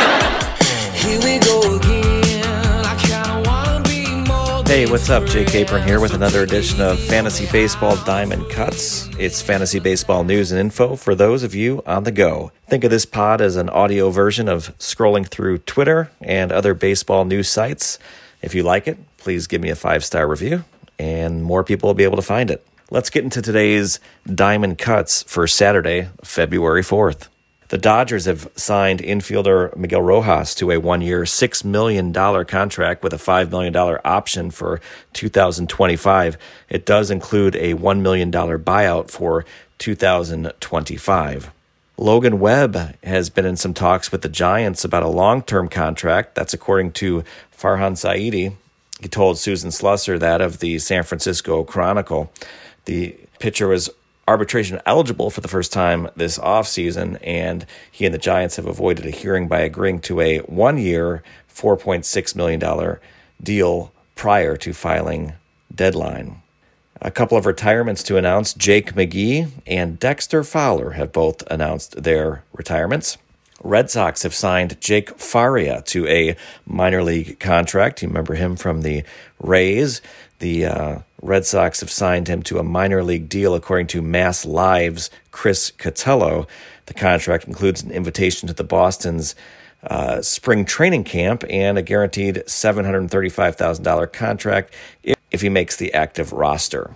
Hey, what's up? Jake Capron here with another edition of Fantasy Baseball Diamond Cuts. It's fantasy baseball news and info for those of you on the go. Think of this pod as an audio version of scrolling through Twitter and other baseball news sites. If you like it, please give me a five star review, and more people will be able to find it. Let's get into today's Diamond Cuts for Saturday, February 4th. The Dodgers have signed infielder Miguel Rojas to a one year, $6 million contract with a $5 million option for 2025. It does include a $1 million buyout for 2025. Logan Webb has been in some talks with the Giants about a long term contract. That's according to Farhan Zaidi. He told Susan Slusser that of the San Francisco Chronicle. The pitcher was arbitration eligible for the first time this offseason, and he and the Giants have avoided a hearing by agreeing to a one year, $4.6 million deal prior to filing deadline. A couple of retirements to announce Jake McGee and Dexter Fowler have both announced their retirements. Red Sox have signed Jake Faria to a minor league contract. You remember him from the Rays. The uh, Red Sox have signed him to a minor league deal, according to Mass Live's Chris Cotillo. The contract includes an invitation to the Boston's uh, spring training camp and a guaranteed $735,000 contract if he makes the active roster.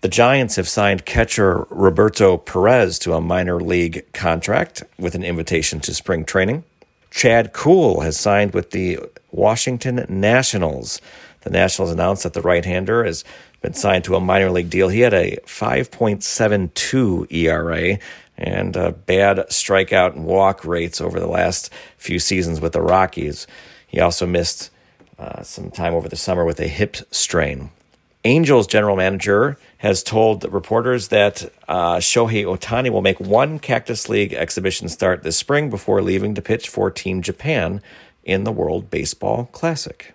The Giants have signed catcher Roberto Perez to a minor league contract with an invitation to spring training. Chad Kuhl has signed with the Washington Nationals. The Nationals announced that the right hander has been signed to a minor league deal. He had a 5.72 ERA and uh, bad strikeout and walk rates over the last few seasons with the Rockies. He also missed uh, some time over the summer with a hip strain. Angels general manager has told reporters that uh, Shohei Ohtani will make one Cactus League exhibition start this spring before leaving to pitch for Team Japan in the World Baseball Classic.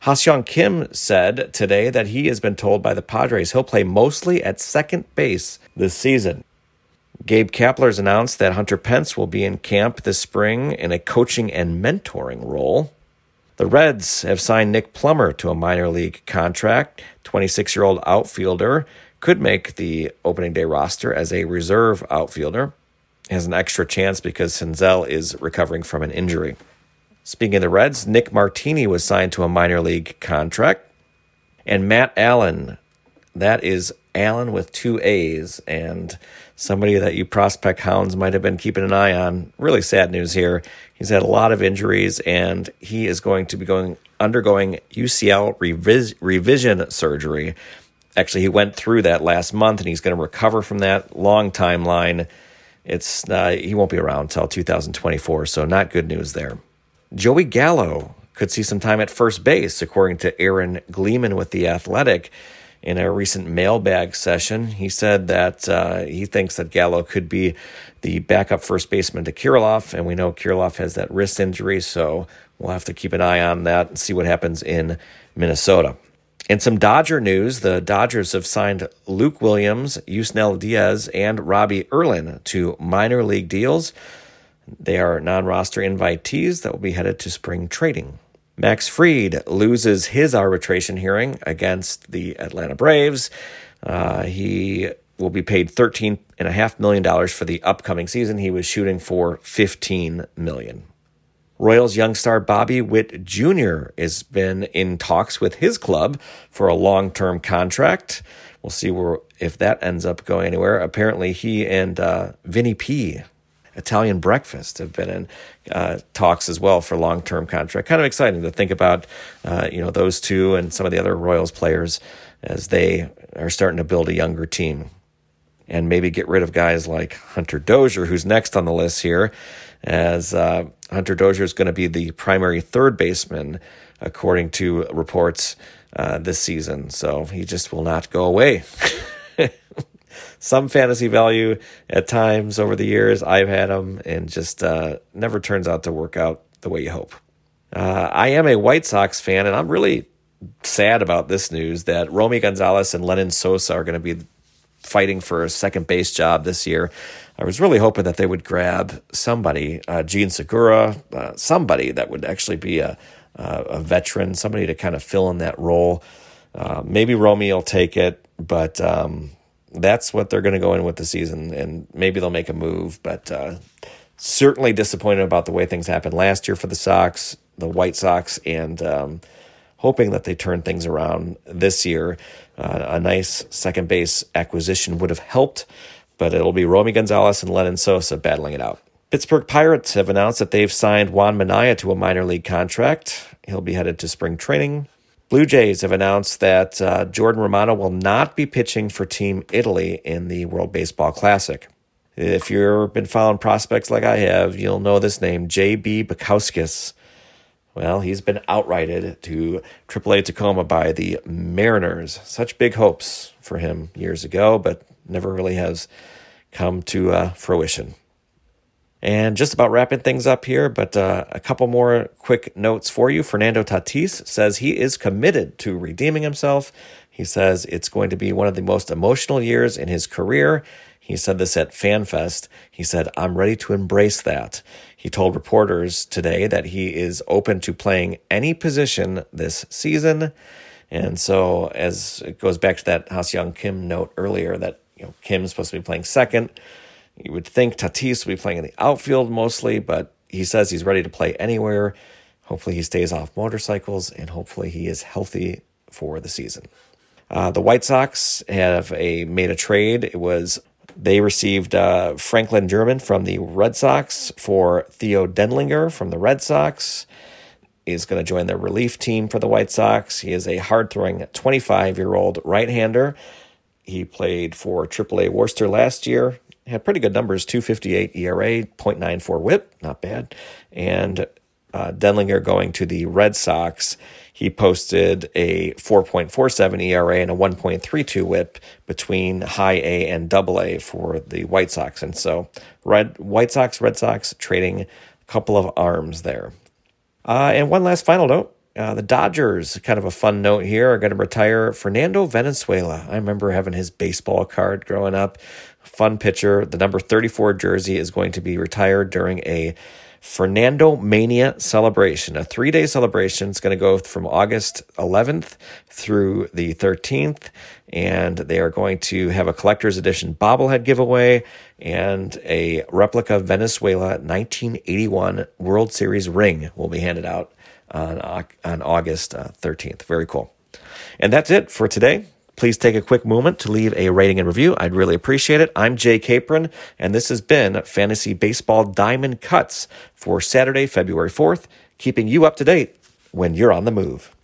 Ha-Seong Kim said today that he has been told by the Padres he'll play mostly at second base this season. Gabe Kapler's announced that Hunter Pence will be in camp this spring in a coaching and mentoring role. The Reds have signed Nick Plummer to a minor league contract. 26 year old outfielder could make the opening day roster as a reserve outfielder. He has an extra chance because Senzel is recovering from an injury. Speaking of the Reds, Nick Martini was signed to a minor league contract. And Matt Allan, that is Allan with two A's, and somebody that you prospect hounds might have been keeping an eye on. Really sad news here. He's had a lot of injuries, and he is going to be going undergoing UCL revis- revision surgery. Actually, he went through that last month, and he's going to recover from that long timeline. It's uh, he won't be around until 2024, so not good news there. Joey Gallo could see some time at first base, according to Aaron Gleeman with The Athletic. In a recent mailbag session, he said that uh, he thinks that Gallo could be the backup first baseman to Kirilloff, and we know Kirilloff has that wrist injury, so we'll have to keep an eye on that and see what happens in Minnesota. In some Dodger news, the Dodgers have signed Luke Williams, Yusniel Diaz, and Robbie Erlin to minor league deals. They are non roster invitees that will be headed to spring trading. Max Fried loses his arbitration hearing against the Atlanta Braves. Uh, he will be paid $13.5 million for the upcoming season. He was shooting for 15 million. Royals young star Bobby Witt Jr. has been in talks with his club for a long term contract. We'll see where if that ends up going anywhere. Apparently, he and uh, Vinny P Italian Breakfast have been in uh, talks as well for long term contract. Kind of exciting to think about, uh, you know, those two and some of the other Royals players as they are starting to build a younger team. And maybe get rid of guys like Hunter Dozier, who's next on the list here, as uh, Hunter Dozier is going to be the primary third baseman, according to reports uh, this season. So he just will not go away. some fantasy value at times over the years. I've had them and just uh, never turns out to work out the way you hope. Uh, I am a White Sox fan, and I'm really sad about this news that Romy Gonzalez and Lenyn Sosa are going to be fighting for a second base job this year. I was really hoping that they would grab somebody, uh, Jean Segura, uh, somebody that would actually be a, a, a veteran, somebody to kind of fill in that role. Uh, maybe Romy will take it, but um, that's what they're going to go in with the season, and maybe they'll make a move. But uh, certainly disappointed about the way things happened last year for the Sox, the White Sox, and um, hoping that they turn things around this year. Uh, a nice second base acquisition would have helped, but it'll be Romy Gonzalez and Lenyn Sosa battling it out. Pittsburgh Pirates have announced that they've signed Juan Minaya to a minor league contract. He'll be headed to spring training. Blue Jays have announced that uh, Jordan Romano will not be pitching for Team Italy in the World Baseball Classic. If you've been following prospects like I have, you'll know this name, J.B. Bukauskas. Well, he's been outrighted to AAA Tacoma by the Mariners. Such big hopes for him years ago, but never really has come to uh, fruition. And just about wrapping things up here, but uh, a couple more quick notes for you. Fernando Tatis says he is committed to redeeming himself. He says it's going to be one of the most emotional years in his career. He said this at FanFest. He said, I'm ready to embrace that. He told reporters today that he is open to playing any position this season. And so, as it goes back to that Ha Seong Kim note earlier, that you know Kim's supposed to be playing second. You would think Tatis would be playing in the outfield mostly, but he says he's ready to play anywhere. Hopefully, he stays off motorcycles, and hopefully, he is healthy for the season. Uh, the White Sox have a made a trade. It was they received uh, Franklin German from the Red Sox for Theo Denlinger from the Red Sox. Is going to join the relief team for the White Sox. He is a hard throwing 25 year old right hander. He played for AAA Worcester last year, had pretty good numbers 258 ERA, 0.94 whip, not bad. And uh, Denlinger going to the Red Sox, he posted a 4.47 ERA and a 1.32 whip between high A and double A for the White Sox. And so, Red White Sox, Red Sox trading a couple of arms there. Uh, and one last final note. Uh, the Dodgers, kind of a fun note here, are going to retire Fernando Valenzuela. I remember having his baseball card growing up fun pitcher. The number 34 jersey is going to be retired during a Fernando Mania celebration, a three day celebration. It's going to go from August 11th through the 13th. And they are going to have a collector's edition bobblehead giveaway and a replica Valenzuela 1981 World Series ring will be handed out on, on August 13th. Uh, Very cool. And that's it for today. Please take a quick moment to leave a rating and review. I'd really appreciate it. I'm Jay Capron, and this has been Fantasy Baseball Diamond Cuts for Saturday, February 4th, keeping you up to date when you're on the move.